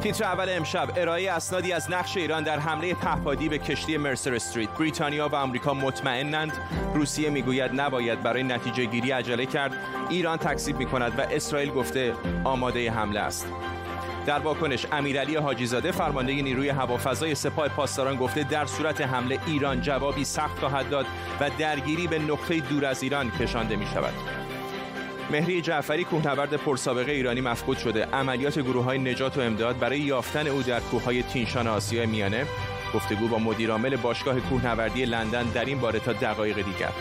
تیتر اول امشب ارائه اسنادی از نقش ایران در حمله پهپادی به کشتی مرسر استریت. بریتانیا و آمریکا مطمئنند. روسیه می‌گوید نباید برای نتیجه گیری عجله کرد. ایران تکذیب می کند و اسرائیل گفته آماده حمله است. در واکنش امیرعلی حاجیزاده فرمانده نیروی هوافضای سپاه پاسداران گفته در صورت حمله ایران جوابی سخت خواهد داد و درگیری به نقطه دور از ایران کشانده می شود مهری جعفری کوهنورد پرسابقه ایرانی مفقود شده. عملیات گروه های نجات و امداد برای یافتن او در کوههای تینشان آسیای میانه. گفتگو با مدیرعامل باشگاه کوهنوردی لندن در این باره تا دقایق دیگر.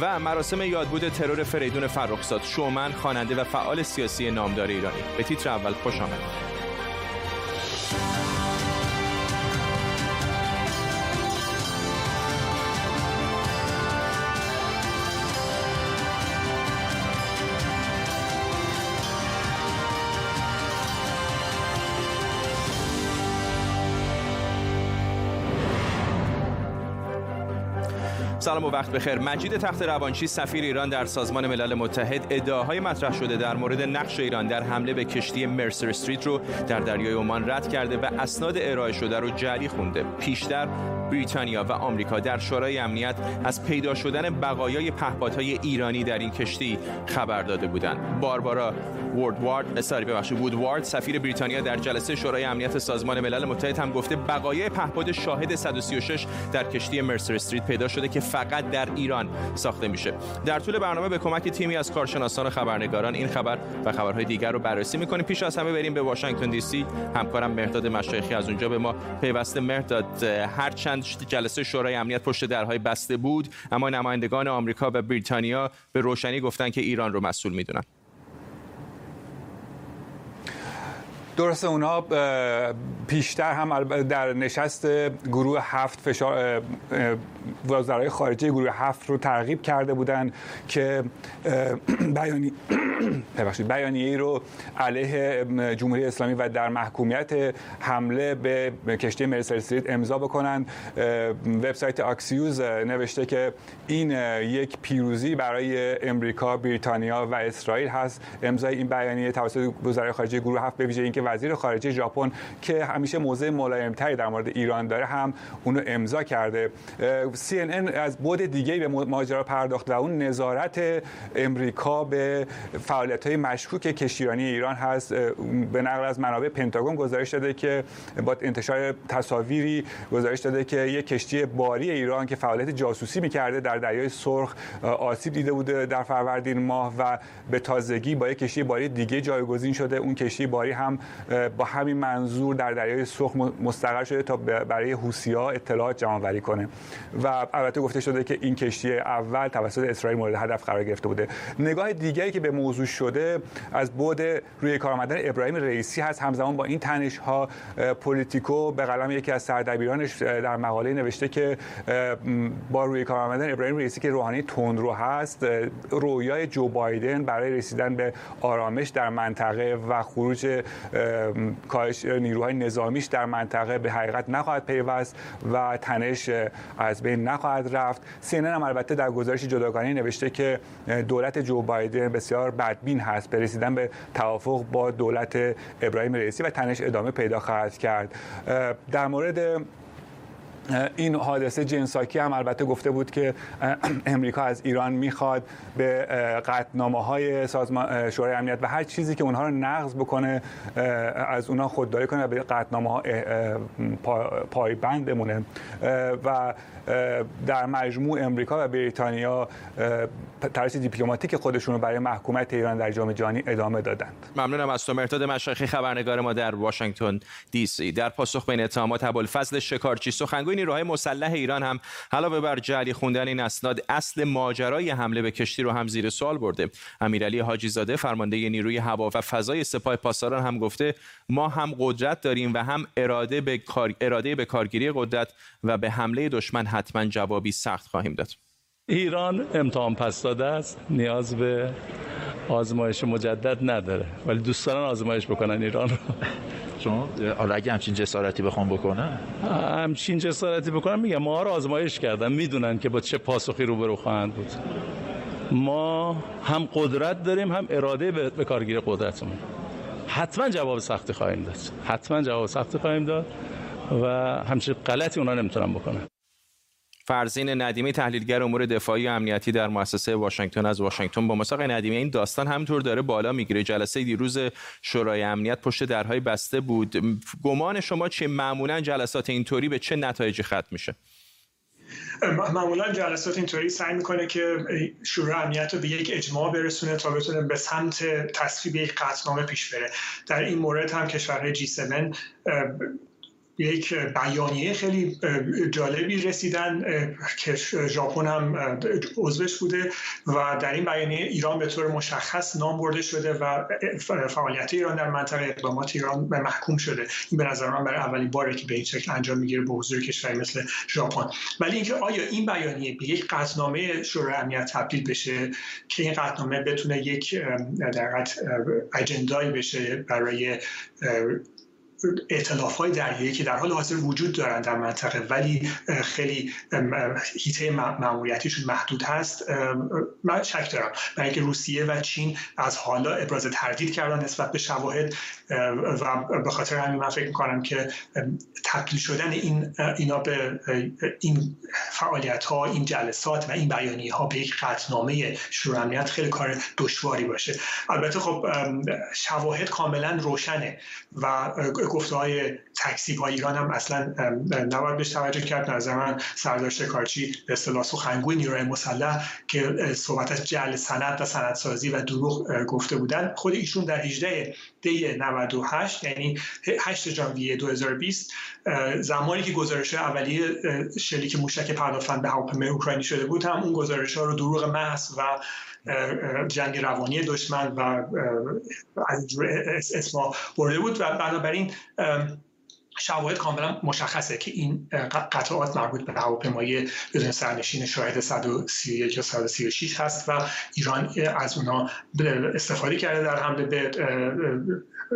و مراسم یادبود ترور فریدون فرخزاد شومن خواننده و فعال سیاسی نامدار ایرانی. به تیتر اول خوش آمدید. سلام و وقت بخیر مجید تخت روانچی سفیر ایران در سازمان ملل متحد ادعاهای مطرح شده در مورد نقش ایران در حمله به کشتی مرسر استریت رو در دریای عمان رد کرده و اسناد ارائه شده رو جعلی خونده پیشتر بریتانیا و آمریکا در شورای امنیت از پیدا شدن بقایای پهپادهای ایرانی در این کشتی خبر داده بودند. باربارا ساری ببخشید وودوارد سفیر بریتانیا در جلسه شورای امنیت سازمان ملل متحد هم گفته بقایای پهپاد شاهد 136 در کشتی مرسر استریت پیدا شده که فقط در ایران ساخته میشه. در طول برنامه به کمک تیمی از کارشناسان و خبرنگاران این خبر و خبرهای دیگر رو بررسی می‌کنیم. پیش از همه بریم به واشنگتن دی سی. همکارم مهداد مشایخی از اونجا به ما پیوسته مهداد هر چند جلسه شورای امنیت پشت درهای بسته بود اما نمایندگان آمریکا و بریتانیا به روشنی گفتن که ایران رو مسئول می‌دونن درسته اونها پیشتر هم در نشست گروه هفت فشار وزرای خارجه گروه هفت رو ترغیب کرده بودن که بیانی ببخشید بیانیه رو علیه جمهوری اسلامی و در محکومیت حمله به کشتی مرسل امضا بکنن. وبسایت آکسیوز نوشته که این یک پیروزی برای امریکا، بریتانیا و اسرائیل هست. امضای این بیانیه توسط وزرای خارجه گروه هفت به ویژه اینکه وزیر خارجه ژاپن که همیشه موضع ملایمتری در مورد ایران داره هم اونو امضا کرده. CNN از بود دیگه به ماجرا پرداخت و اون نظارت امریکا به فعالیت های مشکوک کشتیرانی ایران هست. به نقل از منابع پنتاگون گزارش داده که با انتشار تصاویری گزارش داده که یک کشتی باری ایران که فعالیت جاسوسی می‌کرده در دریای سرخ آسیب دیده بوده در فروردین ماه و به تازگی با یک کشتی باری دیگه جایگزین شده. اون کشتی باری هم با همین منظور در دریای سرخ مستقر شده تا برای حوثی‌ها اطلاعات جمع کنه. و البته گفته شده که این کشتی اول توسط اسرائیل مورد هدف قرار گرفته بوده. نگاه دیگری که به موضوع شده از بود روی کار آمدن ابراهیم رئیسی هست. همزمان با این تنش ها پلیتیکو به قلم یکی از سردبیرانش در مقاله نوشته که با روی کار آمدن ابراهیم رئیسی که روحانی تندرو هست رویای جو بایدن برای رسیدن به آرامش در منطقه و خروج کاهش نیروهای نظامیش در منطقه به حقیقت نخواهد پیوست و تنش از بین نخواهد رفت. سینن هم البته در گزارش جداگانه نوشته که دولت جو بایدن بسیار بدبین هست. به رسیدن به توافق با دولت ابراهیم رئیسی و تنش ادامه پیدا خواهد کرد. در مورد این حادثه جنساکی هم البته گفته بود که امریکا از ایران می‌خواد به قطنامه های سازمان شورای امنیت و هر چیزی که اونها رو نقض بکنه از اونها خودداری کنه و به قطنامه ها پایبند بمونه. و در مجموع امریکا و بریتانیا تلاش دیپلماتیک خودشون رو برای محکومت ایران در جام جهانی ادامه دادند. ممنونم از تو مرتاد مشایخی خبرنگار ما در واشنگتن دی سی. در پاسخ به این اتهامات ابوالفضل شکارچی سخنگوی نیروهای مسلح ایران هم علاوه بر جعلی خوندن این اسناد اصل ماجرای حمله به کشتی رو هم زیر سوال برده. امیرعلی حاجی زاده فرمانده نیروی هوا و فضای سپاه پاسداران هم گفته ما هم قدرت داریم و هم اراده به کار... اراده به کارگیری قدرت و به حمله دشمن حتما جوابی سخت خواهیم داد. ایران امتحان پس داده است. نیاز به آزمایش مجدد نداره. ولی دوست دارن آزمایش بکنن ایران رو. شما حالا اگه همچین جسارتی بخوام بکنن همچین جسارتی بکنن میگم ما رو آزمایش کردن. می‌دونن که با چه پاسخی روبرو خواهند بود. ما هم قدرت داریم هم اراده به کارگیری قدرتمون. حتما جواب سختی خواهیم داد. حتما جواب سختی خواهیم داد و همچین غلطی اونا نمی‌تونن بکنن. فرزین ندیمی تحلیلگر امور دفاعی و امنیتی در مؤسسه واشنگتن از واشنگتن با مساق ندیمی این داستان همطور داره بالا می‌گیره. جلسه دیروز شورای امنیت پشت درهای بسته بود. گمان شما چه؟ معمولا جلسات اینطوری به چه نتایجی ختم میشه؟ معمولا جلسات اینطوری سعی می‌کنه که شورای امنیت رو به یک اجماع برسونه تا بتونه به سمت تصویب یک قطعنامه پیش بره. در این مورد هم کشورهای جی 7 یک بیانیه خیلی جالبی رسیدن که ژاپن هم عضوش بوده و در این بیانیه ایران به طور مشخص نام برده شده و فعالیت ایران در منطقه اقدامات ایران به محکوم شده. این به نظر من برای اولین باره که به این شکل انجام می‌گیره به حضور کشوری مثل ژاپن. ولی اینکه آیا این بیانیه به یک قطعنامه شورای امنیت تبدیل بشه که این قطعنامه بتونه یک در اجندایی بشه برای اعتلاف های دریایی که در حال حاضر وجود دارند در منطقه ولی خیلی هیته معمولیتیشون محدود هست. من شک دارم. برای اینکه روسیه و چین از حالا ابراز تردید کردن نسبت به شواهد و به خاطر همین من فکر می‌کنم که تبدیل شدن این اینا به این فعالیت ها این جلسات و این بیانی ها به یک قطنامه شورای امنیت خیلی کار دشواری باشه. البته خب شواهد کاملا روشنه و گفته های تکسی های ایران هم اصلا نباید بهش توجه کرد. نظر من سردار شکارچی به اصطلاح سخنگوی نیروی مسلح که صحبت از جعل سند و سندسازی و دروغ گفته بودن خود ایشون در 18 دی 98 یعنی 8 ژانویه 2020 زمانی که گزارش اولیه شلیک موشک پرداختن به هواپیمای اوکراینی شده بود هم اون گزارش ها رو دروغ محض و جنگ روانی دشمن و از اسما برده بود و بنابراین شواهد کاملا مشخصه که این قطعات مربوط به هواپیمای بدون سرنشین شاهد 131 یا 136 هست و ایران از اونا استفاده کرده در حمله به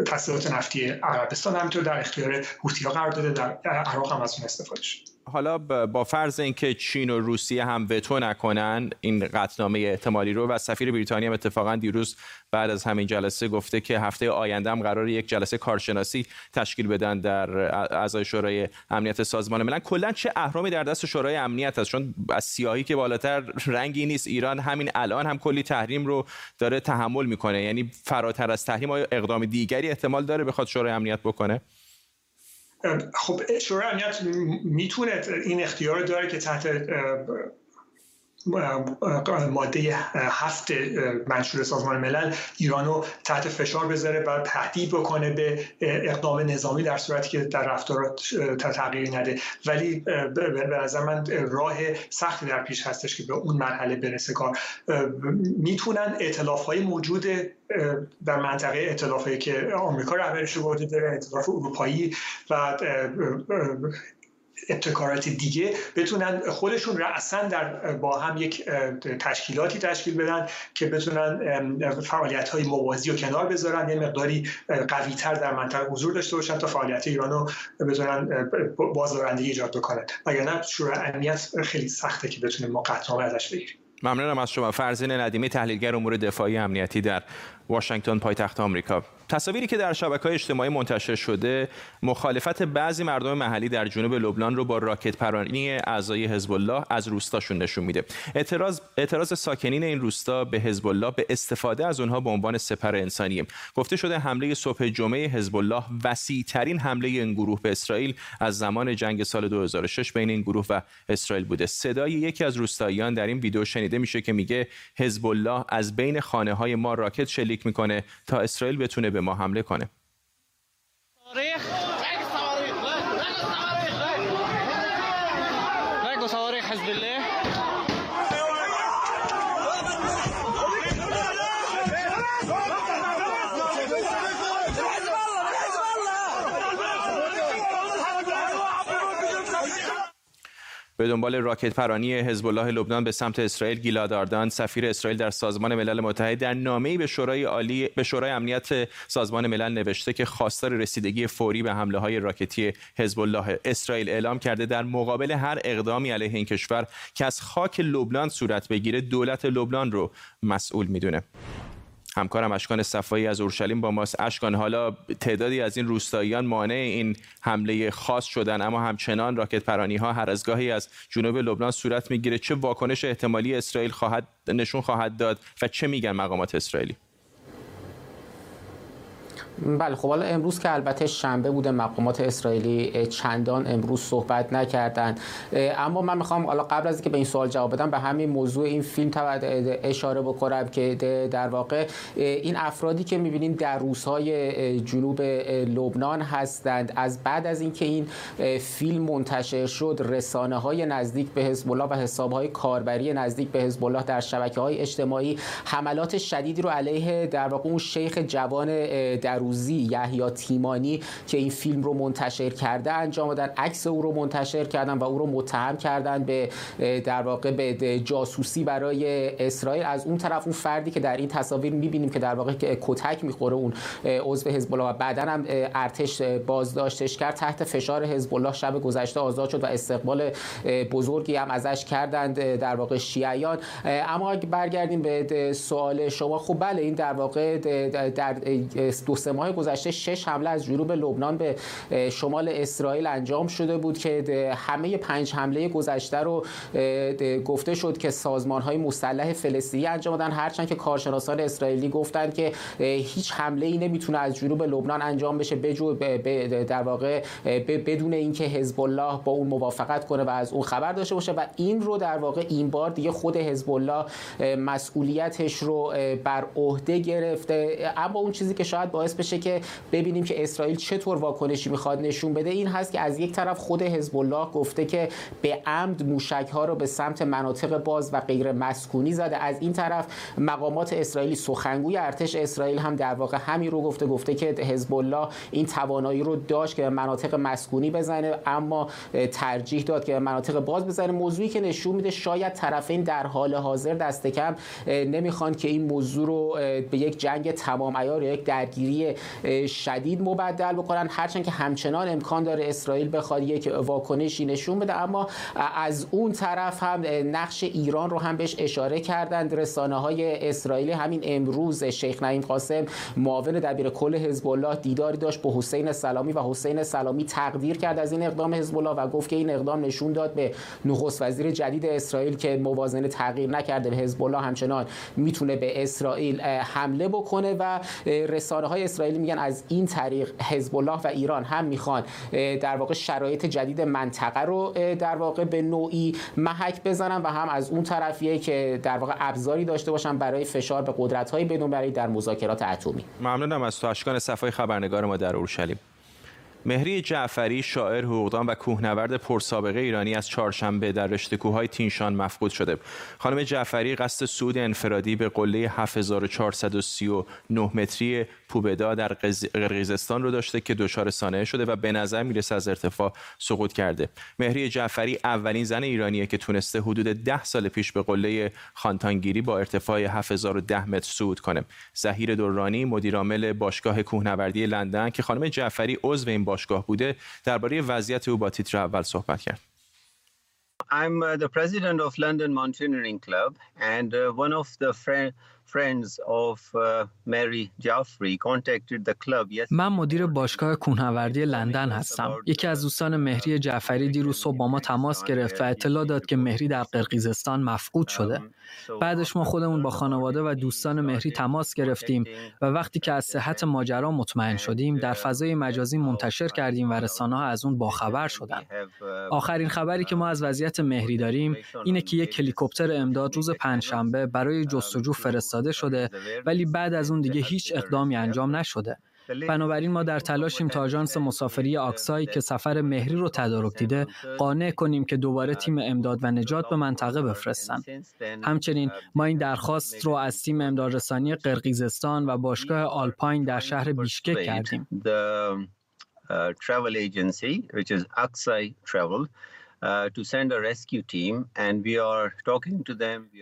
تسلیحات نفتی عربستان همینطور در اختیار هوتی قرار داده در عراق هم از اون استفاده شده. حالا با فرض اینکه چین و روسیه هم وتو نکنن این قطعنامه احتمالی رو و سفیر بریتانیا هم اتفاقا دیروز بعد از همین جلسه گفته که هفته آینده هم قرار یک جلسه کارشناسی تشکیل بدن در اعضای شورای امنیت سازمان ملل. کلا چه اهرامی در دست شورای امنیت هست چون از سیاهی که بالاتر رنگی نیست. ایران همین الان هم کلی تحریم رو داره تحمل می‌کنه. یعنی فراتر از تحریم آیا اقدام دیگری احتمال داره بخواد شورای امنیت بکنه؟ خب شورای امنیت می‌تونه این اختیار داره که تحت ماده هفت منشور سازمان ملل ایرانو تحت فشار بذاره و تهدید بکنه به اقدام نظامی در صورتی که در رفتارات تغییری نده. ولی به نظر من راه سختی در پیش هستش که به اون مرحله برسه کار. می‌تونن اعتلاف های موجود در منطقه اعتلافی که آمریکا رهبرش رو داره اعتلاف اروپایی و ابتکارات دیگه بتونن خودشون رأسا در با هم یک تشکیلاتی تشکیل بدن که بتونن فعالیت های موازی و کنار بذارن یه مقداری قوی تر در منطقه حضور داشته باشن تا فعالیت ایران رو بتونن بازدارندگی ایجاد بکنن. نه شورای امنیت خیلی سخته که بتونیم ما ازش بگیریم. ممنونم از شما. فرزین ندیمی تحلیلگر امور دفاعی امنیتی در واشنگتن پایتخت آمریکا. تصاویری که در شبکه اجتماعی منتشر شده مخالفت بعضی مردم محلی در جنوب لبنان رو با راکت پرانی اعضای حزب الله از روستاشون نشون میده. اعتراض اعتراض ساکنین این روستا به حزب الله به استفاده از اونها به عنوان سپر انسانی گفته شده حمله صبح جمعه حزب الله وسیع ترین حمله این گروه به اسرائیل از زمان جنگ سال 2006 بین این گروه و اسرائیل بوده. صدای یکی از روستاییان در این ویدیو شنیده میشه که میگه حزب الله از بین خانه های ما راکت شلیک می‌کنه تا اسرائیل بتونه به ما حمله کنه. به دنبال راکت پرانی حزب الله لبنان به سمت اسرائیل گیلاد آردان سفیر اسرائیل در سازمان ملل متحد در نامه‌ای به شورای عالی به شورای امنیت سازمان ملل نوشته که خواستار رسیدگی فوری به حمله های راکتی حزب الله اسرائیل اعلام کرده در مقابل هر اقدامی علیه این کشور که از خاک لبنان صورت بگیره دولت لبنان رو مسئول می‌دونه. همکارم اشکان صفایی از اورشلیم با ماست. اشکان حالا تعدادی از این روستاییان مانع این حمله خاص شدن اما همچنان راکت پرانی ها هر از گاهی از جنوب لبنان صورت می‌گیره. چه واکنش احتمالی اسرائیل خواهد نشون خواهد داد و چه میگن مقامات اسرائیلی؟ بله خب حالا امروز که البته شنبه بوده مقامات اسرائیلی چندان امروز صحبت نکردند. اما من می‌خوام حالا قبل از اینکه به این سوال جواب بدم به همین موضوع این فیلم اشاره بکنم که در واقع این افرادی که می‌بینین در روزهای جنوب لبنان هستند. از بعد از اینکه این فیلم منتشر شد رسانه های نزدیک به حزب الله و حساب های کاربری نزدیک به حزب الله در شبکه های اجتماعی حملات شدیدی رو علیه در واقع اون شیخ جوان در روزی یحیی تیمانی که این فیلم رو منتشر کرده انجام دادن. عکس او رو منتشر کردن و او رو متهم کردن به در واقع به جاسوسی برای اسرائیل. از اون طرف اون فردی که در این تصاویر می‌بینیم که در واقع کتک می‌خوره اون عضو حزب الله و بعدا هم ارتش بازداشتش کرد. تحت فشار حزب الله شب گذشته آزاد شد و استقبال بزرگی هم ازش کردند در واقع شیعیان. اما اگه برگردیم به سوال شما خب بله این در واقع در دو سه ماه گذشته شش حمله از جنوب لبنان به شمال اسرائیل انجام شده بود که همه پنج حمله گذشته رو گفته شد که سازمان های مسلح فلسطینی انجام دادن. هرچند که کارشناسان اسرائیلی گفتند که هیچ حمله ای نمی‌تونه از جنوب لبنان انجام بشه بجو در واقع بدون اینکه حزب الله با اون موافقت کنه و از اون خبر داشته باشه. و این رو در واقع این بار دیگه خود حزب الله مسئولیتش رو بر عهده گرفته. اما اون چیزی که شاید باعث که ببینیم که اسرائیل چطور واکنشی می‌خواد نشون بده. این هست که از یک طرف خود حزب الله گفته که به عمد موشک ها رو به سمت مناطق باز و غیر مسکونی زده. از این طرف مقامات اسرائیلی سخنگوی ارتش اسرائیل هم در واقع همین رو گفته گفته که حزب الله این توانایی رو داشت که به مناطق مسکونی بزنه اما ترجیح داد که به مناطق باز بزنه. موضوعی که نشون میده شاید طرفین در حال حاضر دست کم نمی‌خوان که این موضوع رو به یک جنگ تمام عیار یا یک درگیری شدید مبدل بکنن. هرچند که همچنان امکان داره اسرائیل بخواد یک واکنشی نشون بده. اما از اون طرف هم نقش ایران رو هم بهش اشاره کردند. رسانه های اسرائیلی همین امروز شیخ نعیم قاسم معاون دبیر کل حزب الله دیداری داشت با حسین سلامی و حسین سلامی تقدیر کرد از این اقدام حزب الله و گفت که این اقدام نشون داد به نخست وزیر جدید اسرائیل که موازنه تغییر نکرده. حزب الله همچنان می‌تونه به اسرائیل حمله بکنه و رسانه های اسرائیلی میگن از این طریق حزب الله و ایران هم می‌خوان در واقع شرایط جدید منطقه رو در واقع به نوعی محک بزنن و هم از اون طرفیه که در واقع ابزاری داشته باشن برای فشار به قدرت های بین‌المللی در مذاکرات اتمی. ممنونم از تو. اشکان صفای خبرنگار ما در اورشلیم. مهری جعفری شاعر حقوقدان و کوهنورد پرسابقه ایرانی از چهارشنبه در رشته کوههای تینشان مفقود شده. خانم جعفری قصد سود انفرادی به قله 7439 متری پوبدا در قرقیزستان رو داشته که دچار سانحه شده و به نظر می‌رسه از ارتفاع سقوط کرده. مهری جعفری اولین زن ایرانیه که تونسته حدود ده سال پیش به قله خانتانگیری با ارتفاع 7010 متر صعود کنه. زهیر دورانی مدیرعامل باشگاه کوهنوردی لندن که خانم جعفری عضو این باشگاه بوده درباره وضعیت او با تیتر اول صحبت کرد I'm uh, the president of London Mountaineering Club and uh, one of the friends من مدیر باشگاه کوهنوردی لندن هستم. یکی از دوستان مهری جعفری دیروز صبح با ما تماس گرفت و اطلاع داد که مهری در قرقیزستان مفقود شده. بعدش ما خودمون با خانواده و دوستان مهری تماس گرفتیم و وقتی که از صحت ماجرا مطمئن شدیم در فضای مجازی منتشر کردیم و رسانه ها از اون باخبر شدن. آخرین خبری که ما از وضعیت مهری داریم اینه که یک هلیکوپتر امداد روز پنجشنبه برای جستجو فرستاده شده ولی بعد از اون دیگه هیچ اقدامی انجام نشده. بنابراین ما در تلاشیم تا آژانس مسافری آکسای که سفر مهری رو تدارک دیده قانع کنیم که دوباره تیم امداد و نجات به منطقه بفرستن. همچنین ما این درخواست رو از تیم امدادرسانی قرقیزستان و باشگاه آلپاین در شهر بیشکک کردیم.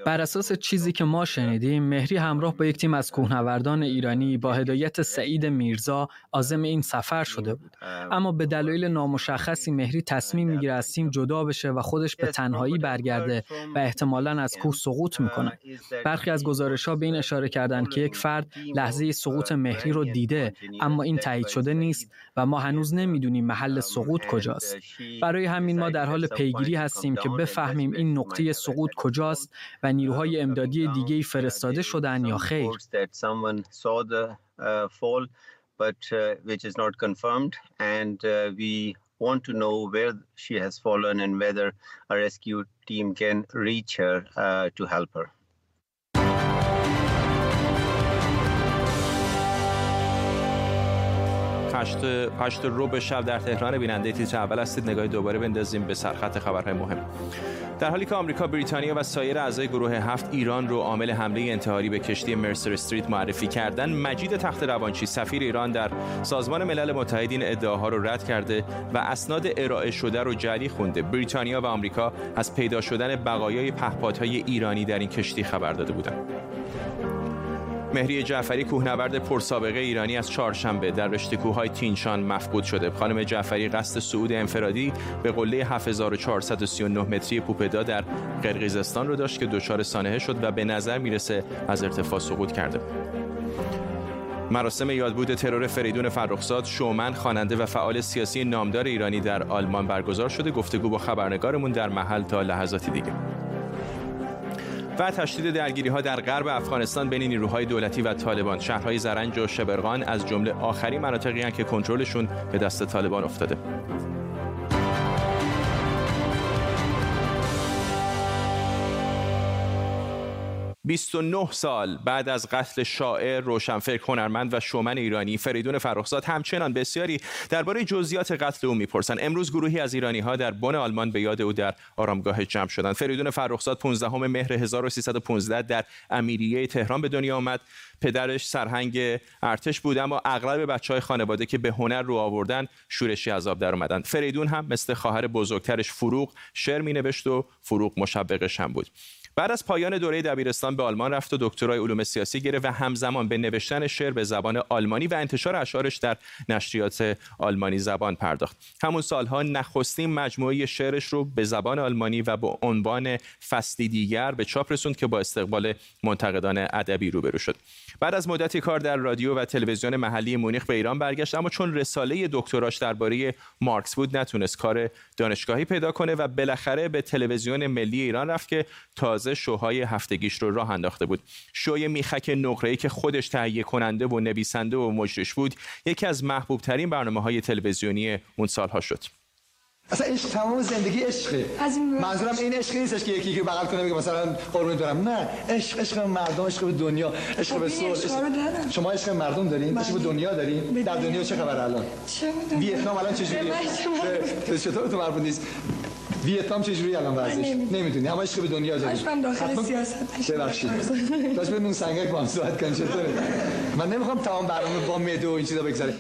بر اساس چیزی که ما شنیدیم مهری همراه با یک تیم از کوهنوردان ایرانی با هدایت سعید میرزا عازم این سفر شده بود. اما به دلایل نامشخصی مهری تصمیم می‌گیره از تیم جدا بشه و خودش به تنهایی برگرده و احتمالا از کوه سقوط می‌کنه. برخی از گزارش ها به این اشاره کردند که یک فرد لحظه سقوط مهری رو دیده اما این تایید شده نیست و ما هنوز نمی‌دونیم محل سقوط کجاست. برای همین ما در حال پیگیری هستیم که بفهمیم این نقطه سقوط کجاست و نیروهای امدادی دیگه فرستاده شدن یا خیر but uh, which is not confirmed and uh, we want to know where she has fallen and whether a rescue team can reach her uh, to help her. هشت, هشت رو شب در تهران بیننده تیتر اول هستید. نگاهی دوباره بندازیم به سرخط خبرهای مهم. در حالی که آمریکا، بریتانیا و سایر اعضای گروه هفت ایران رو عامل حمله انتحاری به کشتی مرسر استریت معرفی کردن مجید تخت روانچی سفیر ایران در سازمان ملل متحد این ادعاها رو رد کرده و اسناد ارائه شده رو جعلی خونده. بریتانیا و آمریکا از پیدا شدن بقایای پهپادهای ایرانی در این کشتی خبر داده بودند. مهری جعفری کوهنورد پرسابقه ایرانی از چهارشنبه در رشته کوههای تینشان مفقود شده. خانم جعفری قصد صعود انفرادی به قله 7439 متری پوپدا در قرقیزستان رو داشت که دچار سانحه شد و به نظر می‌رسه از ارتفاع سقوط کرده. مراسم یادبود ترور فریدون فرخزاد شومن خواننده و فعال سیاسی نامدار ایرانی در آلمان برگزار شده گفتگو با خبرنگارمون در محل تا لحظاتی دیگه و تشدید درگیری ها در غرب افغانستان بین نیروهای دولتی و طالبان. شهرهای زرنج و شبرغان از جمله آخرین مناطقی که کنترلشون به دست طالبان افتاده. 29 سال بعد از قتل شاعر، روشنفکر، هنرمند و شومن ایرانی فریدون فرخزاد همچنان بسیاری درباره جزئیات قتل او می‌پرسند. امروز گروهی از ایرانی ها در بن آلمان به یاد او در آرامگاه جمع شدند. فریدون فرخزاد 15 مهر 1315 در امیریه تهران به دنیا آمد. پدرش سرهنگ ارتش بود اما اغلب بچه های خانواده که به هنر رو آوردن شورشی عذاب در اومدن فریدون هم مثل خواهر بزرگترش فروغ شعر می نوشت و فروغ مشبقش هم بود بعد از پایان دوره دبیرستان به آلمان رفت و دکترای علوم سیاسی گرفت و همزمان به نوشتن شعر به زبان آلمانی و انتشار اشعارش در نشریات آلمانی زبان پرداخت. همون سالها نخستین مجموعه شعرش رو به زبان آلمانی و با عنوان فصلی دیگر به چاپ رسوند که با استقبال منتقدان ادبی روبرو شد. بعد از مدتی کار در رادیو و تلویزیون محلی مونیخ به ایران برگشت اما چون رساله دکتراش درباره مارکس بود نتونست کار دانشگاهی پیدا کنه و بالاخره به تلویزیون ملی ایران رفت که تازه شوهای هفتگیش رو راه انداخته بود. شوی میخک نقره‌ای که خودش تهیه کننده و نویسنده و مجرش بود یکی از محبوب ترین برنامه های تلویزیونی اون سالها شد. اصلا عشق تمام زندگی عشقه. منظورم این عشق نیستش که یکی که بغل کنه بگه مثلا قربونت برم. نه عشق عشق مردم عشق به دنیا عشق به صلح شما عشق مردم دارین عشق به دنیا دارین؟ در دنیا چه خبر الان؟ ویتنام الان چجوریه چطور تو مربوط نیست؟ ویتنام چجوری الان وضعش نمی‌دونی اما عشق به دنیا داری عشقم داخل سیاست. ببخشید. داشت به نون سنگک با هم صحبت کنیم چطوره؟ من نمی‌خوام تمام برنامه با مده و این چیزا بگذره.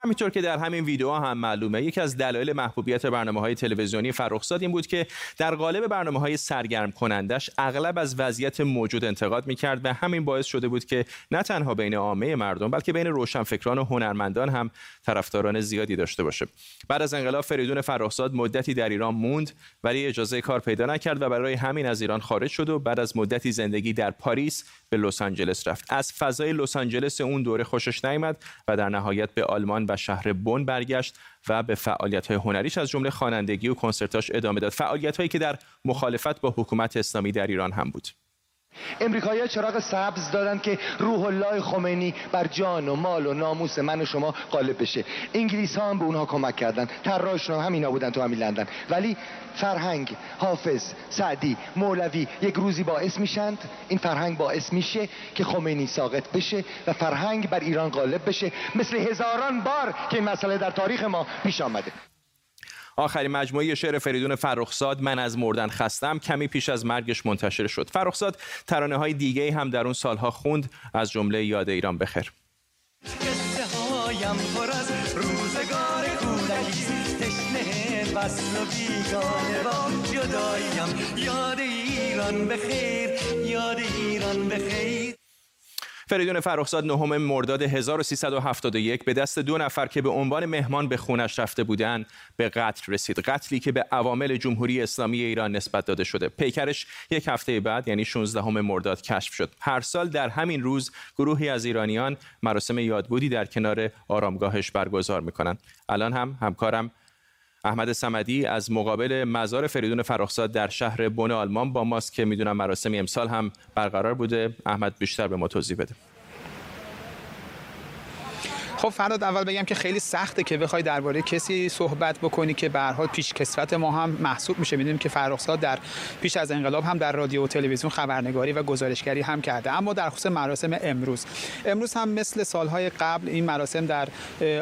همینطور که در همین ویدیو هم معلومه یکی از دلایل محبوبیت برنامه های تلویزیونی فرخزاد این بود که در قالب برنامه های سرگرم کنندش اغلب از وضعیت موجود انتقاد می‌کرد و همین باعث شده بود که نه تنها بین عامه مردم بلکه بین روشنفکران و هنرمندان هم طرفداران زیادی داشته باشه. بعد از انقلاب فریدون فرخزاد مدتی در ایران موند ولی اجازه کار پیدا نکرد و برای همین از ایران خارج شد و بعد از مدتی زندگی در پاریس به لس آنجلس رفت. از فضای لس آنجلس اون دوره خوشش نیامد و در نهایت به آلمان و شهر بن برگشت و به فعالیت های هنریش از جمله خوانندگی و کنسرتاش ادامه داد. فعالیت هایی که در مخالفت با حکومت اسلامی در ایران هم بود. امریکایی چراغ سبز دادن که روح الله خمینی بر جان و مال و ناموس من و شما غالب بشه. انگلیس ها هم به اونها کمک کردن. طراحشون هم همینا بودن تو همین لندن. ولی فرهنگ حافظ سعدی مولوی یک روزی باعث میشند. این فرهنگ باعث میشه که خمینی ساقط بشه و فرهنگ بر ایران غالب بشه. مثل هزاران بار که این مسئله در تاریخ ما پیش آمده. آخرین مجموعه شعر فریدون فرخزاد من از مردن خستم. کمی پیش از مرگش منتشر شد. فرخزاد ترانه های دیگه هم در اون سالها خوند. از جمله یاد ایران بخیر. فصل و بیگانه با جداییم. یاد ایران بخیر. یاد ایران بخیر. فریدون فرخزاد نهم مرداد 1371 به دست دو نفر که به عنوان مهمان به خونش رفته بودند به قتل رسید. قتلی که به عوامل جمهوری اسلامی ایران نسبت داده شده. پیکرش یک هفته بعد یعنی 16 مرداد کشف شد. هر سال در همین روز گروهی از ایرانیان مراسم یادبودی در کنار آرامگاهش برگزار می‌کنند. الان هم همکارم احمد سمدی از مقابل مزار فریدون فرخزاد در شهر بن آلمان با ماست که می‌دونم مراسم امسال هم برقرار بوده. احمد بیشتر به ما توضیح بده. خب فراد اول بگم که خیلی سخته که بخوای درباره کسی صحبت بکنی که به حال پیش کسوت ما هم محسوب میشه. می‌دونیم که فرخزاد در پیش از انقلاب هم در رادیو و تلویزیون خبرنگاری و گزارشگری هم کرده. اما در خصوص مراسم امروز. امروز هم مثل سالهای قبل این مراسم در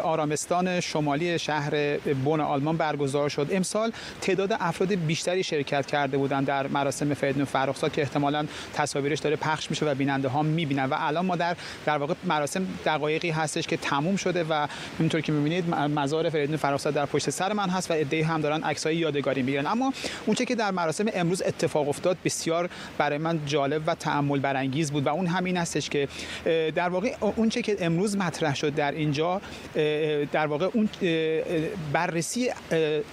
آرامستان شمالی شهر بن آلمان برگزار شد. امسال تعداد افراد بیشتری شرکت کرده بودند در مراسم فریدون فرخزاد که احتمالاً تصاویرش داره پخش میشه و بیننده ها می‌بینن. و الان ما در در واقع مراسم دقایقی هستش که تمام تموم شده و همونطور که می‌بینید مزار فریدون فرخزاد در پشت سر من هست و عده‌ای هم دارن عکسای یادگاری می‌گیرن. اما اونچه که در مراسم امروز اتفاق افتاد بسیار برای من جالب و تأمل برانگیز بود و اون همین هستش که در واقع اونچه که امروز مطرح شد در اینجا در واقع اون بررسی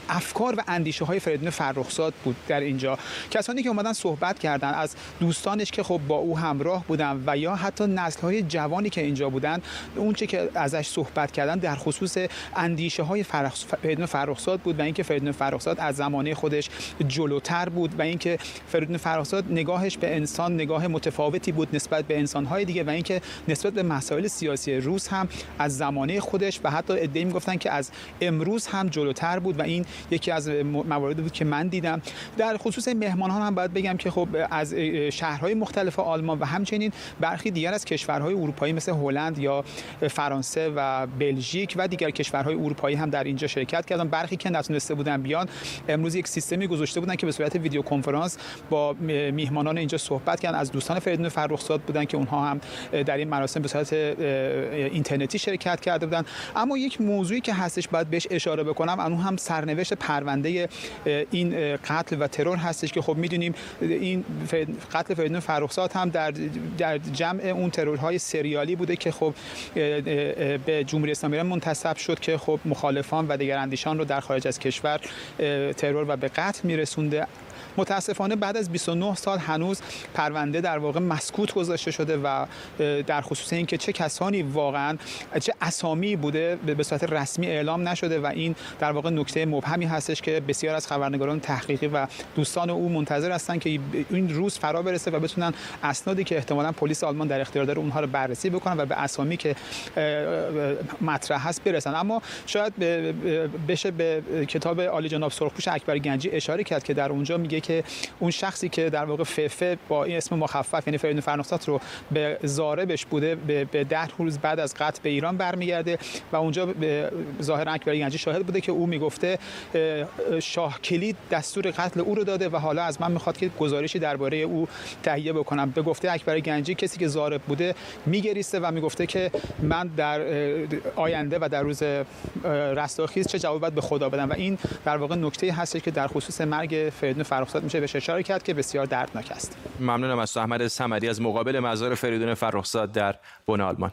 افکار و اندیشه های فریدون فرخزاد بود در اینجا. کسانی که اومدن صحبت کردن از دوستانش که خب با او همراه بودن و یا حتی نسل های جوانی که اینجا بودن اونچه که ازش صحبت کردن در خصوص اندیشه های فریدون فرخزاد بود و اینکه فریدون فرخزاد از زمانه خودش جلوتر بود و اینکه فریدون فرخزاد نگاهش به انسان نگاه متفاوتی بود نسبت به انسانهای دیگه و اینکه نسبت به مسائل سیاسی روز هم از زمانه خودش و حتی ادعی می‌گفتن که از امروز هم جلوتر بود و این یکی از مواردی بود که من دیدم. در خصوص مهمانان هم باید بگم که خب از شهرهای مختلف آلمان و همچنین برخی دیگر از کشورهای اروپایی مثل هلند یا فرانسه و بلژیک و دیگر کشورهای اروپایی هم در اینجا شرکت کردن. برخی که نتونسته بودن بیان امروز یک سیستمی گذاشته بودن که به صورت ویدیو کنفرانس با میهمانان اینجا صحبت کردن. از دوستان فریدون فرخزاد بودن که اونها هم در این مراسم به صورت اینترنتی شرکت کرده بودن. اما یک موضوعی که هستش باید بهش اشاره بکنم. اون هم سرنوشت پرونده این قتل و ترور هستش که خب می‌دونیم این قتل فریدون فرخزاد هم در در جمع اون ترورهای سریالی بوده که خب به جمهوری اسلامی ایران منتسب شد که خب مخالفان و دیگر اندیشان رو در خارج از کشور ترور و به قتل میرسونده. متاسفانه بعد از 29 سال هنوز پرونده در واقع مسکوت گذاشته شده و در خصوص اینکه چه کسانی واقعا چه اسامی بوده به صورت رسمی اعلام نشده و این در واقع نکته مبهمی هستش که بسیار از خبرنگاران تحقیقی و دوستان او منتظر هستند که این روز فرا برسه و بتونن اسنادی که احتمالا پلیس آلمان در اختیار داره اونها رو بررسی بکنن و به اسامی که مطرح هست برسن. اما شاید بشه به کتاب عالی جناب سرخپوش اکبر گنجی اشاره کرد که در اونجا میگه که اون شخصی که در واقع ففه با این اسم مخفف یعنی فریدون فرنخزاد رو به زاربش بوده به ده روز بعد از قتل به ایران برمیگرده و اونجا به ظاهر اکبر گنجی شاهد بوده که او می‌گفته شاه کلید دستور قتل او رو داده و حالا از من می‌خواد که گزارشی درباره او تهیه بکنم. به گفته اکبر گنجی کسی که زارب بوده میگریسته و می‌گفته که من در آینده و در روز رستاخیز چه جواب به خدا بدم. و این در واقع نکته هست که در خصوص مرگ فریدون فرخزاد میشه بهش اشاره کرد که بسیار دردناک است. ممنونم از احمد صمدی از مقابل مزار فریدون فرخزاد در بن آلمان.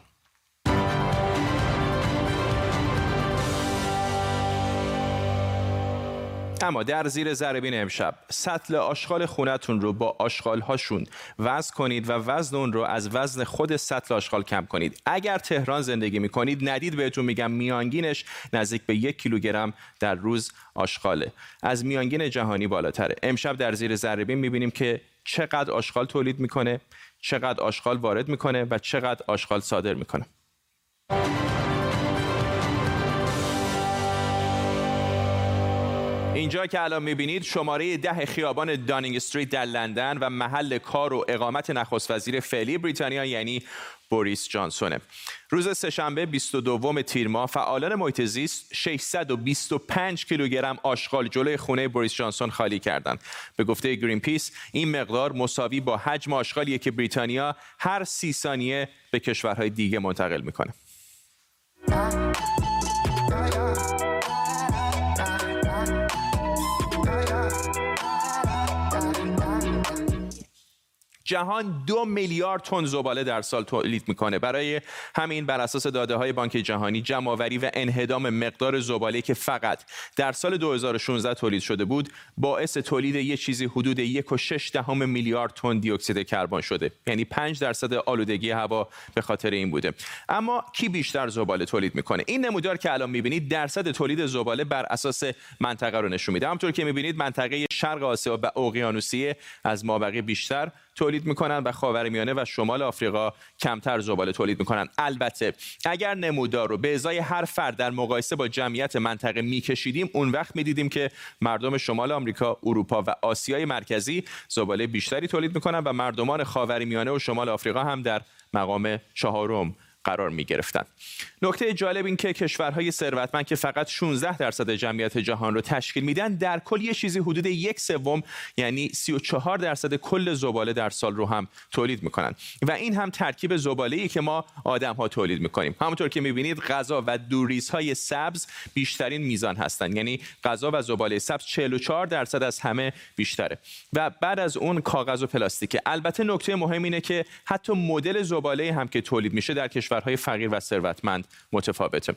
اما در زیر ذره امشب سطل آشغال خونتون رو با آشغال هاشون وزن کنید و وزن اون رو از وزن خود سطل آشغال کم کنید. اگر تهران زندگی می‌کنید ندید بهتون میگم میانگینش نزدیک به یک کیلوگرم در روز آشغاله. از میانگین جهانی بالاتره. امشب در زیر ذره می‌بینیم که چقدر آشغال تولید می‌کنه چقدر آشغال وارد می‌کنه و چقدر آشغال صادر می‌کنه. اینجا که الان می‌بینید شماره ده خیابان داونینگ استریت در لندن و محل کار و اقامت نخست وزیر فعلی بریتانیا یعنی بوریس جانسونه. روز سهشنبه 22 تیر ماه فعالان محیط زیست 625 کیلوگرم آشغال جلوی خونه بوریس جانسون خالی کردند. به گفته گرین پیس این مقدار مساوی با حجم آشغالیه که بریتانیا هر سی ثانیه به کشورهای دیگه منتقل می‌کنه. جهان دو میلیارد تن زباله در سال تولید می‌کنه. برای همین بر اساس داده های بانک جهانی جمعآوری و انهدام مقدار زباله که فقط در سال 2016 تولید شده بود باعث تولید یه چیزی حدود 1.6 دهم میلیارد تن دی اکسید کربن شده. یعنی 5 درصد آلودگی هوا به خاطر این بوده. اما کی بیشتر زباله تولید می‌کنه؟ این نمودار که الان می‌بینید درصد تولید زباله بر اساس منطقه رو نشون میده. همونطور که می‌بینید منطقه شرق آسیا و اقیانوسیه از مابقی بیشتر تولید می‌کنن و خاورمیانه و شمال آفریقا کمتر زباله تولید می‌کنن البته اگر نمودار رو به ازای هر فرد در مقایسه با جمعیت منطقه میکشیدیم اون وقت می‌دیدیم که مردم شمال آمریکا اروپا و آسیای مرکزی زباله بیشتری تولید می‌کنن و مردمان خاورمیانه و شمال آفریقا هم در مقام چهارم قرار می گرفتن. نکته جالب این که کشورهای ثروتمند که فقط 16 درصد جمعیت جهان رو تشکیل میدن در کل یه چیزی حدود یک سوم یعنی 34 درصد کل زباله در سال رو هم تولید می‌کنن. و این هم ترکیب زباله ای که ما آدم ها تولید می‌کنیم. همونطور که می‌بینید غذا و های سبز بیشترین میزان هستند یعنی غذا و زباله سبز 44 درصد از همه بیشتره. و بعد از اون کاغذ و پلاستیک البته نکته مهم اینه که حتی مدل زباله هم که تولید میشه در کشورهای فقیر و ثروتمند متفاوته.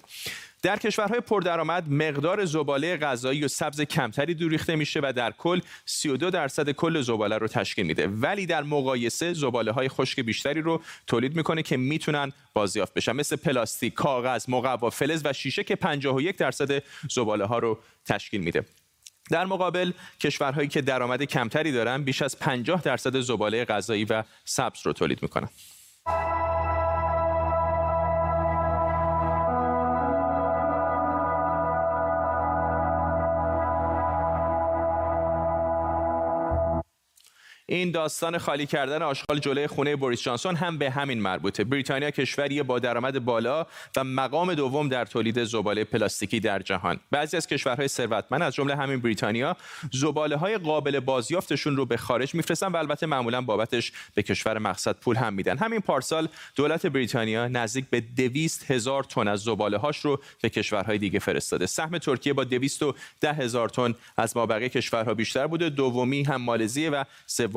در کشورهای پردرآمد مقدار زباله غذایی و سبز کمتری دور ریخته میشه و در کل 32 درصد کل زباله رو تشکیل میده. ولی در مقایسه زباله های خشک بیشتری رو تولید می‌کنه که می‌تونن بازیافت بشن. مثل پلاستیک، کاغذ، مقوا، فلز و شیشه که 51 درصد زباله ها رو تشکیل میده. در مقابل کشورهایی که درآمد کمتری دارن بیش از 50 درصد زباله غذایی و سبز رو تولید می‌کنن. این داستان خالی کردن آشغال جلوی خونه بوریس جانسون هم به همین مربوطه. بریتانیا کشوری با درآمد بالا و مقام دوم در تولید زباله پلاستیکی در جهان. بعضی از کشورهای ثروتمند از جمله همین بریتانیا زباله های قابل بازیافتشون رو به خارج میفرستن و البته معمولا بابتش به کشور مقصد پول هم میدن. همین پارسال دولت بریتانیا نزدیک به 200 هزار تن از زباله هاش رو به کشورهای دیگه فرستاده. سهم ترکیه با 210 هزار تن از مابقی کشورها بیشتر بوده. دومی هم مالزی و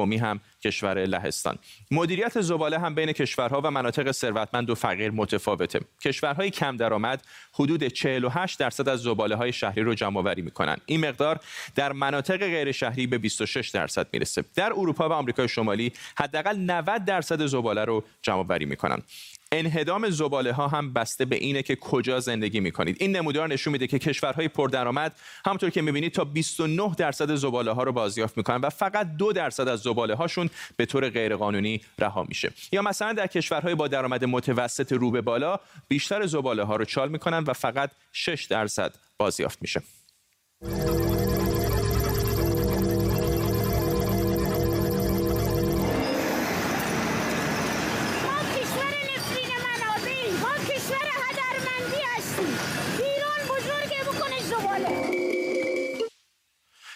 سومی هم کشور لهستان. مدیریت زباله هم بین کشورها و مناطق ثروتمند و فقیر متفاوته. کشورهای کم درآمد حدود 48 درصد از زباله های شهری رو جمع آوری می‌کنن. این مقدار در مناطق غیر شهری به 26 درصد می‌رسه. در اروپا و آمریکای شمالی حداقل 90 درصد زباله رو جمع آوری می‌کنن. انهدام زباله ها هم بسته به اینه که کجا زندگی می کنید این نمودار نشون میده که کشورهای پردرآمد همونطور که می‌بینید تا 29 درصد زباله ها رو بازیافت می‌کنن و فقط دو درصد از زباله هاشون به طور غیرقانونی رها میشه. یا مثلا در کشورهای با درآمد متوسط رو به بالا بیشتر زباله ها رو چال می‌کنن و فقط 6 درصد بازیافت میشه.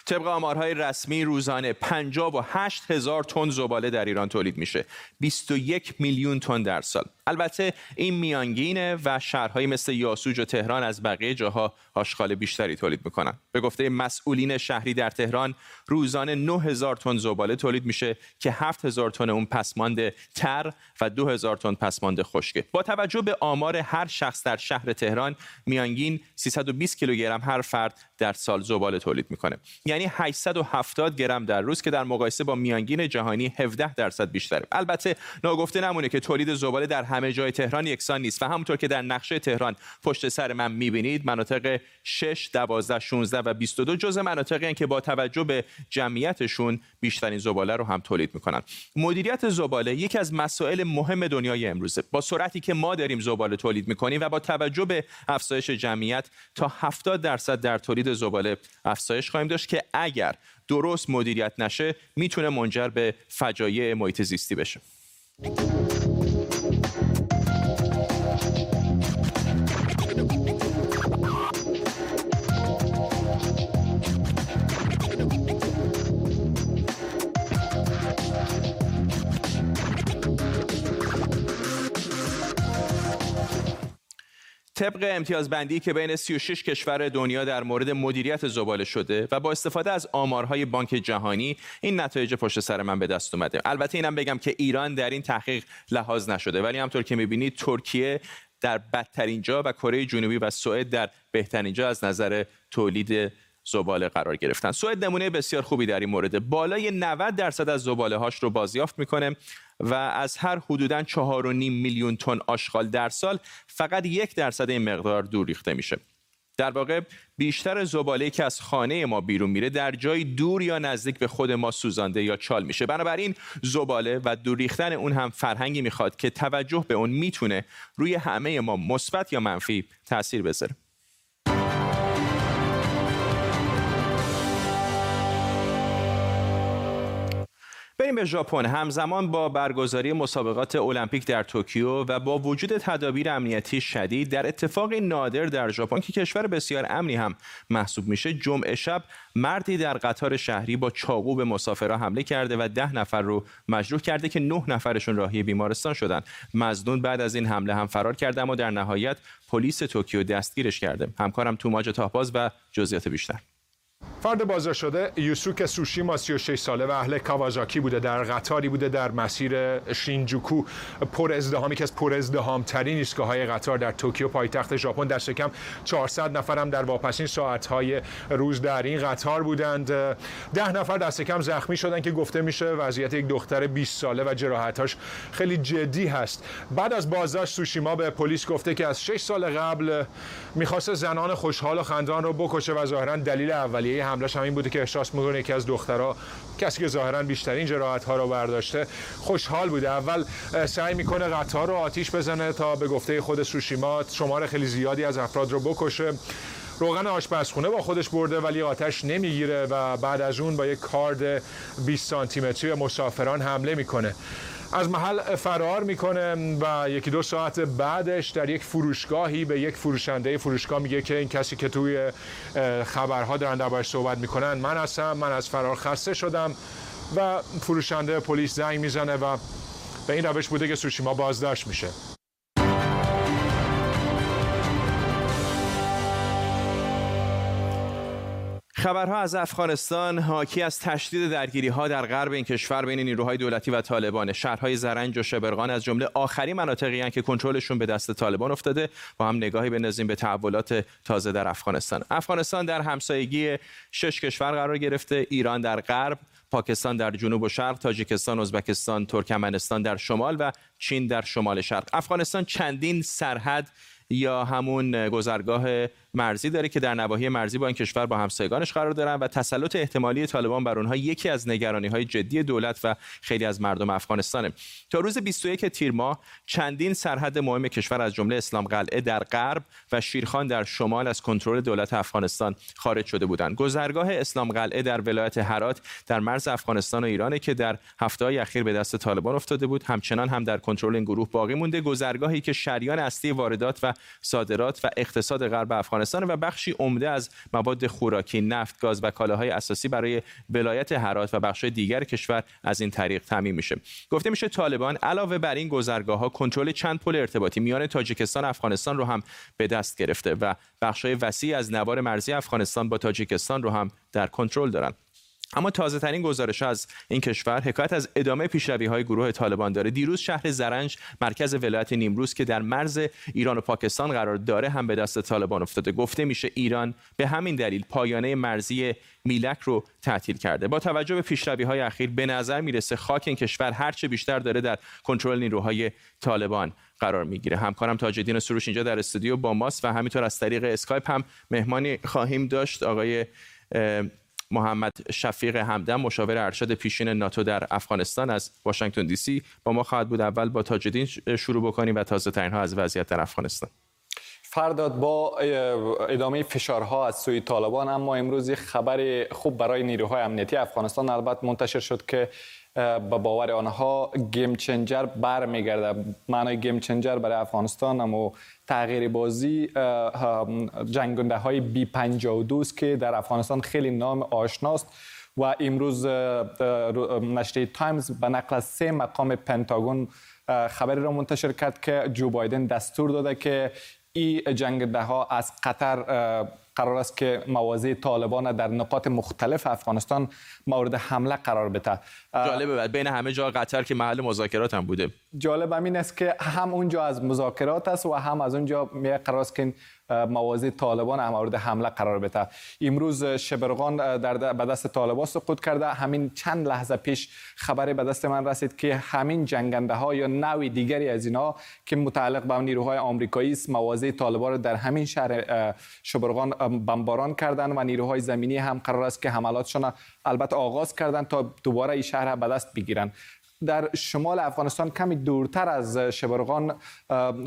طبق آمارهای رسمی روزانه 58 هزار تن زباله در ایران تولید میشه. 21 میلیون تن در سال. البته این میانگینه و شهرهایی مثل یاسوج و تهران از بقیه جاها آشغال بیشتری تولید می‌کنن. به گفته مسئولین شهری در تهران روزانه 9000 تن زباله تولید میشه که 7000 تن اون پسماند تر و 2000 تن پسماند خشکه. با توجه به آمار هر شخص در شهر تهران میانگین 320 کیلوگرم هر فرد در سال زباله تولید می‌کنه. یعنی 870 گرم در روز که در مقایسه با میانگین جهانی 17 درصد بیشتره. البته ناگفته نمونه که تولید زباله در همه جای تهران یکسان نیست و همونطور که در نقشه تهران پشت سر من می‌بینید مناطق 6 12 16 و 22 جزء مناطقی که با توجه به جمعیتشون بیشترین زباله رو هم تولید می‌کنن. مدیریت زباله یکی از مسائل مهم دنیای امروزه. با سرعتی که ما داریم زباله تولید می‌کنیم و با توجه به افزایش جمعیت تا 70 درصد در تولید زباله افزایش خواهیم داشت که اگر درست مدیریت نشه می‌تونه منجر به فجایع محیط زیستی بشه. طبق امتیازبندی که بین 36 کشور دنیا در مورد مدیریت زباله شده و با استفاده از آمارهای بانک جهانی این نتایج پشت سر من به دست اومده. البته اینم بگم که ایران در این تحقیق لحاظ نشده. ولی همطور که می‌بینید ترکیه در بدترین جا و کره جنوبی و سوئد در بهترین جا از نظر تولید زباله قرار گرفتن. سوئد نمونه بسیار خوبی در این مورد. بالای 90 درصد از زباله هاش رو بازیافت می‌کنه. و از هر حدوداً 4.5 میلیون تن آشغال در سال فقط یک درصد این مقدار دور ریخته میشه. در واقع بیشتر زباله که از خانه ما بیرون میره در جای دور یا نزدیک به خود ما سوزانده یا چال میشه. بنابراین زباله و دور ریختن اون هم فرهنگی می‌خواد که توجه به اون می‌تونه روی همه ما مثبت یا منفی تاثیر بذاره. بریم به ژاپن. همزمان با برگزاری مسابقات المپیک در توکیو و با وجود تدابیر امنیتی شدید در اتفاقی نادر در ژاپن که کشور بسیار امنی هم محسوب میشه جمعه شب مردی در قطار شهری با چاقو به مسافرها حمله کرده و ده نفر رو مجروح کرده که نه نفرشون راهی بیمارستان شدن. مزدون بعد از این حمله هم فرار کرده اما در نهایت پلیس توکیو دستگیرش کرده. همکارم توماج تاهباز و جزئیات بیشتر. فرد بازداشت شده یوسوک سوشیما 36 ساله و اهل کاوازاکی بوده در قطاری بوده در مسیر شینجوکو. پر ازدهامی که از پر ازدهام ترین ایستگاه های قطار در توکیو پایتخت ژاپن. در شکم 400 نفر هم در واپسین ساعت های روز در این قطار بودند. ده نفر در کم زخمی شدن که گفته میشه وضعیت یک دختر 20 ساله و جراحتاش خیلی جدی هست. بعد از بازداشت سوشیما به پلیس گفته که از 6 سال قبل می‌خواست زنان خوشحال و خندان رو بکشه و ظاهرا دلیل اولیه حملش هم این بوده که احساس می‌کنه یکی از دخترها کسی که ظاهرا بیشترین جراحت ها رو برداشته خوشحال بوده. اول سعی می‌کنه قطار رو آتیش بزنه تا به گفته خود سوشیما شمار خیلی زیادی از افراد رو بکشه. روغن آشپزخونه با خودش برده ولی آتش نمی‌گیره و بعد از اون با یک کارد 20 سانتی متری مسافران حمله می‌کنه. از محل فرار می‌کنه و یکی دو ساعت بعدش در یک فروشگاهی به یک فروشنده فروشگاه میگه که این کسی که توی خبرها دارن دربارش صحبت می‌کنن من هستم من از فرار خسته شدم و فروشنده پلیس زنگ می‌زنه و به این روش بوده که سوشیما بازداشت میشه. خبرها از افغانستان. حاکی از تشدید درگیری ها در غرب این کشور بین نیروهای دولتی و طالبان. شهرهای زرنج و شبرغان از جمله آخرین مناطقی که کنترلشون به دست طالبان افتاده. با هم نگاهی بندازیم به تحولات تازه در افغانستان. افغانستان در همسایگی شش کشور قرار گرفته. ایران در غرب پاکستان در جنوب و شرق، تاجیکستان، ازبکستان، ترکمنستان در شمال و چین در شمال شرق. افغانستان چندین سرحد یا همون گذرگاه مرزی داره که در نواحی مرزی با این کشور با همسایگانش قرار دارن و تسلط احتمالی طالبان بر اونها یکی از نگرانی های جدی دولت و خیلی از مردم افغانستانه. تا روز 21 تیر ماه چندین سرحد مهم کشور از جمله اسلام قلعه در غرب و شیرخان در شمال از کنترل دولت افغانستان خارج شده بودند. گذرگاه اسلام قلعه در ولایت هرات در مرز افغانستان و ایرانه که در هفته اخیر به دست طالبان افتاده بود. همچنان هم در کنترل این گروه باقی مونده. گذرگاهی که شریان اصلی واردات و صادرات و اقتصاد غرب افغانستان و بخشی عمده از مواد خوراکی، نفت، گاز و کالاهای اساسی برای ولایت هرات و بخش دیگر کشور از این طریق تامین میشه. گفته میشه طالبان علاوه بر این گذرگاه ها کنترل چند پل ارتباطی میان تاجیکستان افغانستان رو هم به دست گرفته و بخشای وسیع از نوار مرزی افغانستان با تاجیکستان رو هم در کنترل دارند. اما تازه ترین گزارش از این کشور حکایت از ادامه پیشروی های گروه طالبان داره. دیروز شهر زرنج مرکز ولایت نیمروز که در مرز ایران و پاکستان قرار داره هم به دست طالبان افتاده. گفته میشه ایران به همین دلیل پایانه مرزی میلک رو تعطیل کرده. با توجه به پیشروی های اخیر به نظر می‌رسه خاک این کشور هرچه بیشتر داره در کنترل نیروهای طالبان قرار می‌گیره. همکارم تاجدین سروش اینجا در استودیو با ماست و همینطور از طریق اسکایپ هم مهمانی خواهیم داشت. آقای محمد شفیق همدم مشاور ارشد پیشین ناتو در افغانستان از واشنگتن دی سی. با ما خواهد بود اول با تاجدین شروع بکنیم و تازه ترین ها از وضعیت در افغانستان. فرداد با ادامه فشارها از سوی طالبان اما امروز خبر خوب برای نیروهای امنیتی افغانستان البته منتشر شد که به باور آنها game changer برمیگرده. معنای game changer برای افغانستان اما تغییر بازی جنگنده های بی 52 که در افغانستان خیلی نام آشناست و امروز نشریه تایمز به نقل از سه مقام پنتاگون خبری را منتشر کرد که جو بایدن دستور داده که این جنگنده ها از قطر قرار است که مواضع طالبان در نقاط مختلف افغانستان مورد حمله قرار بده جالبه بین همه جا قطر که محل مذاکرات هم بوده. جالب همین است که هم اونجا از مذاکرات است و هم از اونجا می قرار است که مواضع طالبان هم مورد حمله قرار بده. امروز شبرغان در به دست طالبان سقوط کرده. همین چند لحظه پیش خبر به دست من رسید که همین جنگنده ها یا نوع دیگری از اینا که متعلق به نیروهای آمریکایی است مواضع طالبان رو در همین شهر شبرغان بمباران کردن و نیروهای زمینی هم قرار است که حملاتشان البته آغاز کردن تا دوباره این شهر به دست بگیرن در شمال افغانستان کمی دورتر از شبرغان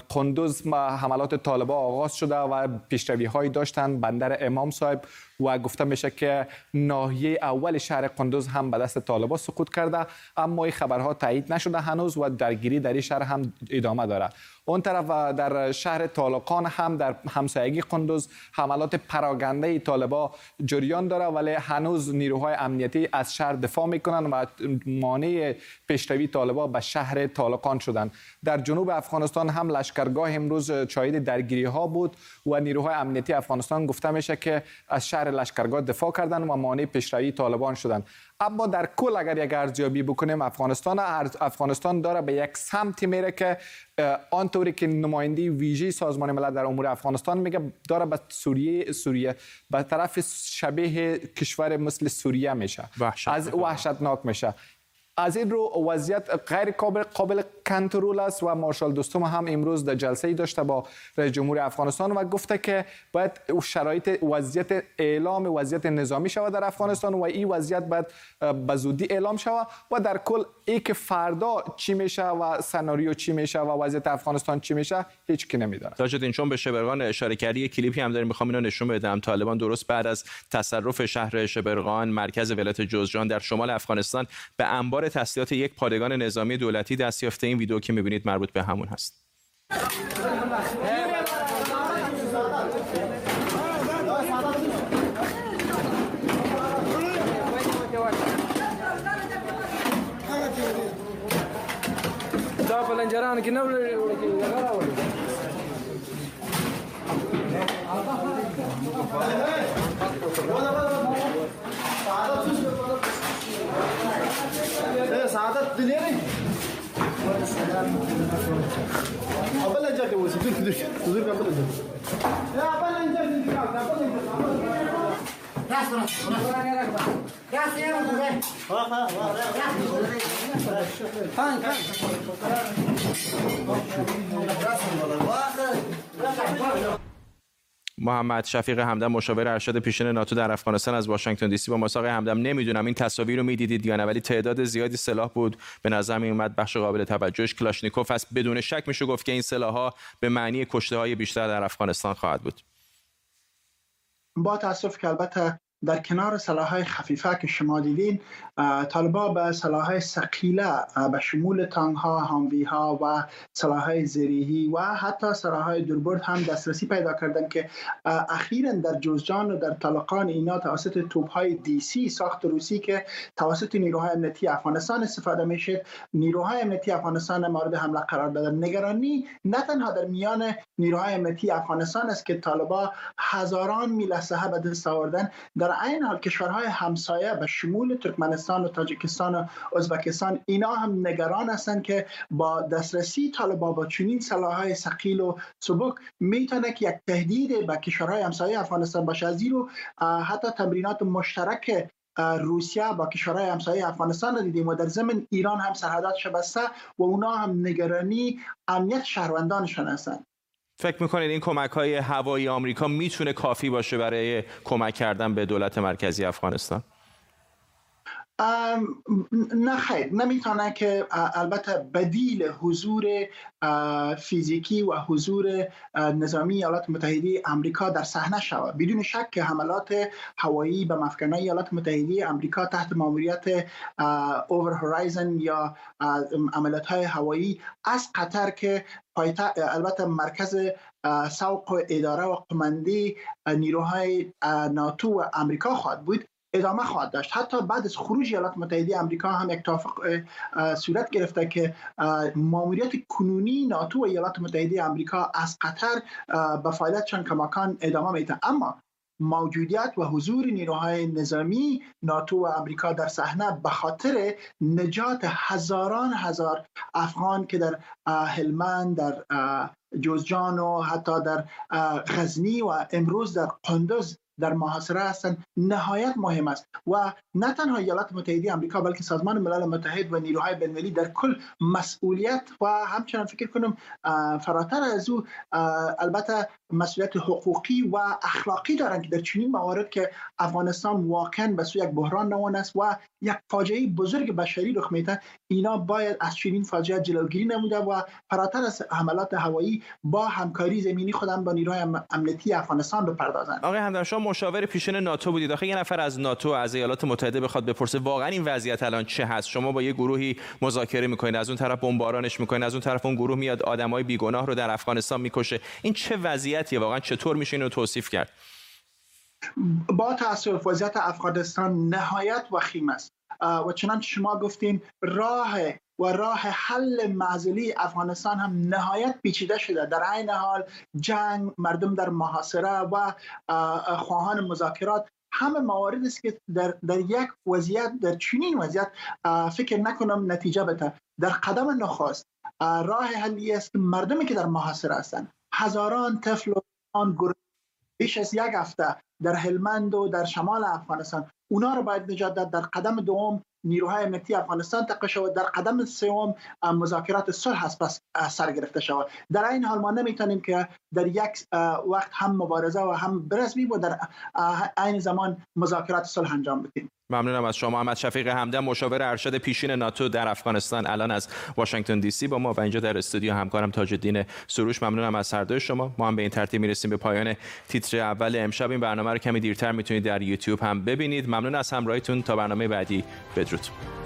قندوز حملات طالبا آغاز شده و پیشروی هایی داشتن. بندر امام صاحب و گفته میشه که ناحیه اول شهر قندوز هم به دست طالبا سقوط کرده اما این خبرها تایید نشده هنوز و درگیری در این شهر هم ادامه داره. اون طرف در شهر طالقان هم در همسایگی قندوز حملات پراگنده طالبا جریان داره ولی هنوز نیروهای امنیتی از شهر دفاع می‌کنن و مانع پیشروی طالبا به شهر طالقان شدن. در جنوب افغانستان هم لشکرگاه امروز شاهد درگیری ها بود و نیروهای امنیتی افغانستان گفته میشه که از شهر لشکرگاه دفاع کردن و مانع پیشروی طالبان شدن. اما در کل اگر یک ارزیابی بکنیم افغانستان افغانستان داره به یک سمتی میره که آنطوری که نماینده ویژه سازمان ملل در امور افغانستان میگه داره به سوریه سوریه به طرف شبیه کشور مثل سوریه میشه. از وحشتناک میشه. از این رو وضعیت غیر قابل قابل کنترل است و مارشال دوستم هم امروز در جلسه ای داشته با رئیس جمهور افغانستان و گفته که باید شرایط وضعیت اعلام وضعیت نظامی شود در افغانستان و این وضعیت باید به زودی اعلام شود و در کل ای که فردا چی میشه و سناریو چی میشه و وضعیت افغانستان چی میشه هیچ کی نمی‌دونه این چون به شبرغان اشاره کردی کلیپی هم داریم می‌خوام اینو نشون بدم. طالبان درست بعد از تصرف شهر شبرغان مرکز ولایت جوزجان در شمال افغانستان به انبار تسلیحات یک پادگان نظامی دولتی دست یافته این ویدیو که می‌بینید مربوط به همون هست. عادت دليري قبل جاك وسي دوك دوك دوك قبل جاك لا قبل جاك. دوك قبل جاك. راس راس راس. يا ابو زين واه واه راس كان كان. راس والله واخر راس. محمد شفیق همدم مشاور ارشد پیشین ناتو در افغانستان از واشنگتن دی سی با مساق همدم نمی‌دونم. این تصاویر رو می‌دیدید یا نه ولی تعداد زیادی سلاح بود. به نظر می اومد بخش قابل توجهش کلاشنیکوف است بدون شک میشه گفت که این سلاح ها به معنی کشته های بیشتر در افغانستان خواهد بود. با تاسف که البته در کنار سلاحهای خفیفه که شما دیدین طالبا به سلاحهای سقیله به شمول تانگ ها هاموی ها و سلاحهای زریحی و حتی سلاحهای دوربرد هم دسترسی پیدا کردن که اخیرا در جوزجان و در طالقان اینا توسط توپ های دی سی ساخت روسی که توسط نیروهای امنیتی افغانستان استفاده می‌شد. نیروهای امنیتی افغانستان مورد حمله قرار دادن. نگرانی نه تنها در میان نیروهای امنیتی افغانستان است که طالبا هزاران میل اسلحه به دست آوردن در عین حال کشورهای همسایه به شمول ترکمنستان و تاجیکستان و ازبکستان اینا هم نگران هستند که با دسترسی طالبان با چنین سلاحهای ثقیل و سبک می‌تونه که یک تهدید به کشورهای همسایه افغانستان باشه از رو حتی تمرینات مشترک روسیه با کشورهای همسایه افغانستان رو دیدیم و در ضمن ایران هم سرحداتش بسته و اونا هم نگرانی امنیت شهروندانشان هستند فکر می‌کنید این کمک های هوایی آمریکا می‌تونه کافی باشه برای کمک کردن به دولت مرکزی افغانستان؟ نه خیر. نمی‌تونه که البته بدیل حضور فیزیکی و حضور نظامی ایالات متحده امریکا در صحنه شود. بدون شک که حملات هوایی به مفکنه ایالات متحده امریکا تحت ماموریت اوور هورایزن یا عملیات های هوایی از قطر که البته مرکز سوق اداره و قمندی نیروهای ناتو و امریکا خواهد بود ادامه خواهد داشت. حتی بعد از خروج ایالات متحده آمریکا هم یک توافق صورت گرفته که ماموریت کنونی ناتو و ایالات متحده آمریکا از قطر به فعالیتشان کماکان ادامه میده اما موجودیت و حضور نیروهای نظامی ناتو و آمریکا در صحنه به خاطر نجات هزاران هزار افغان که در هلمند در جوزجان و حتی در غزنی و امروز در قندوز در محاصره هستند نهایت مهم است. و نه تنها ایالات متحده آمریکا بلکه سازمان ملل متحد و نیروهای بین‌المللی در کل مسئولیت و همچنان فکر کنم فراتر از او البته مسئولیت حقوقی و اخلاقی دارند که در چنین موارد که افغانستان واقعا به سوی یک بحران روان است و یک فاجعه بزرگ بشری رخ میده اینا باید از چنین فاجعه جلوگیری نموده و فراتر از حملات هوایی با همکاری زمینی خودم با نیروهای امنیتی افغانستان بپردازند. آقای همدان شما مشاور پیشین ناتو بودید. آخه یه نفر از ناتو از ایالات متحده بخواد بپرسه واقعا این وضعیت الان چه هست؟ شما با یه گروهی مذاکره می‌کنید از اون طرف بمبارانش می‌کنید از اون طرف اون گروه میاد آدمای بیگناه رو در افغانستان می‌کشه. این چه وضعیتیه واقعا چطور میشه اینو توصیف کرد؟ با تاسف وضعیت افغانستان نهایت وخیم است. و چنانچه شما گفتین راه و راه حل معزلی افغانستان هم نهایت پیچیده شده. در عین حال جنگ مردم در محاصره و خواهان مذاکرات همه موارد است که در, در یک وضعیت در چنین وضعیت فکر نکنم نتیجه بده. در قدم نخست راه حلی است مردمی که در محاصره هستند هزاران طفل و آن بیش از یک هفته در هلمند و در شمال افغانستان. اونا رو باید نجات داد. در قدم دوم نیروهای امنیتی افغانستان تقه شود. در قدم سوم مذاکرات صلح هست پس سر گرفته شود. در این حال ما نمی‌تونیم که در یک وقت هم مبارزه و هم برسمی و در این زمان مذاکرات صلح انجام بدیم. ممنونم از شما. محمد شفیق همدم مشاور ارشد پیشین ناتو در افغانستان. الان از واشنگتن دی سی با ما و اینجا در استودیو همکارم تاج الدین سروش. ممنونم از هر شما. ما هم به این ترتیب می‌رسیم به پایان تیتر اول امشب. این برنامه رو کمی دیرتر می‌تونید در یوتیوب هم ببینید. ممنون از همراهیتون. تا برنامه بعدی. بدرود.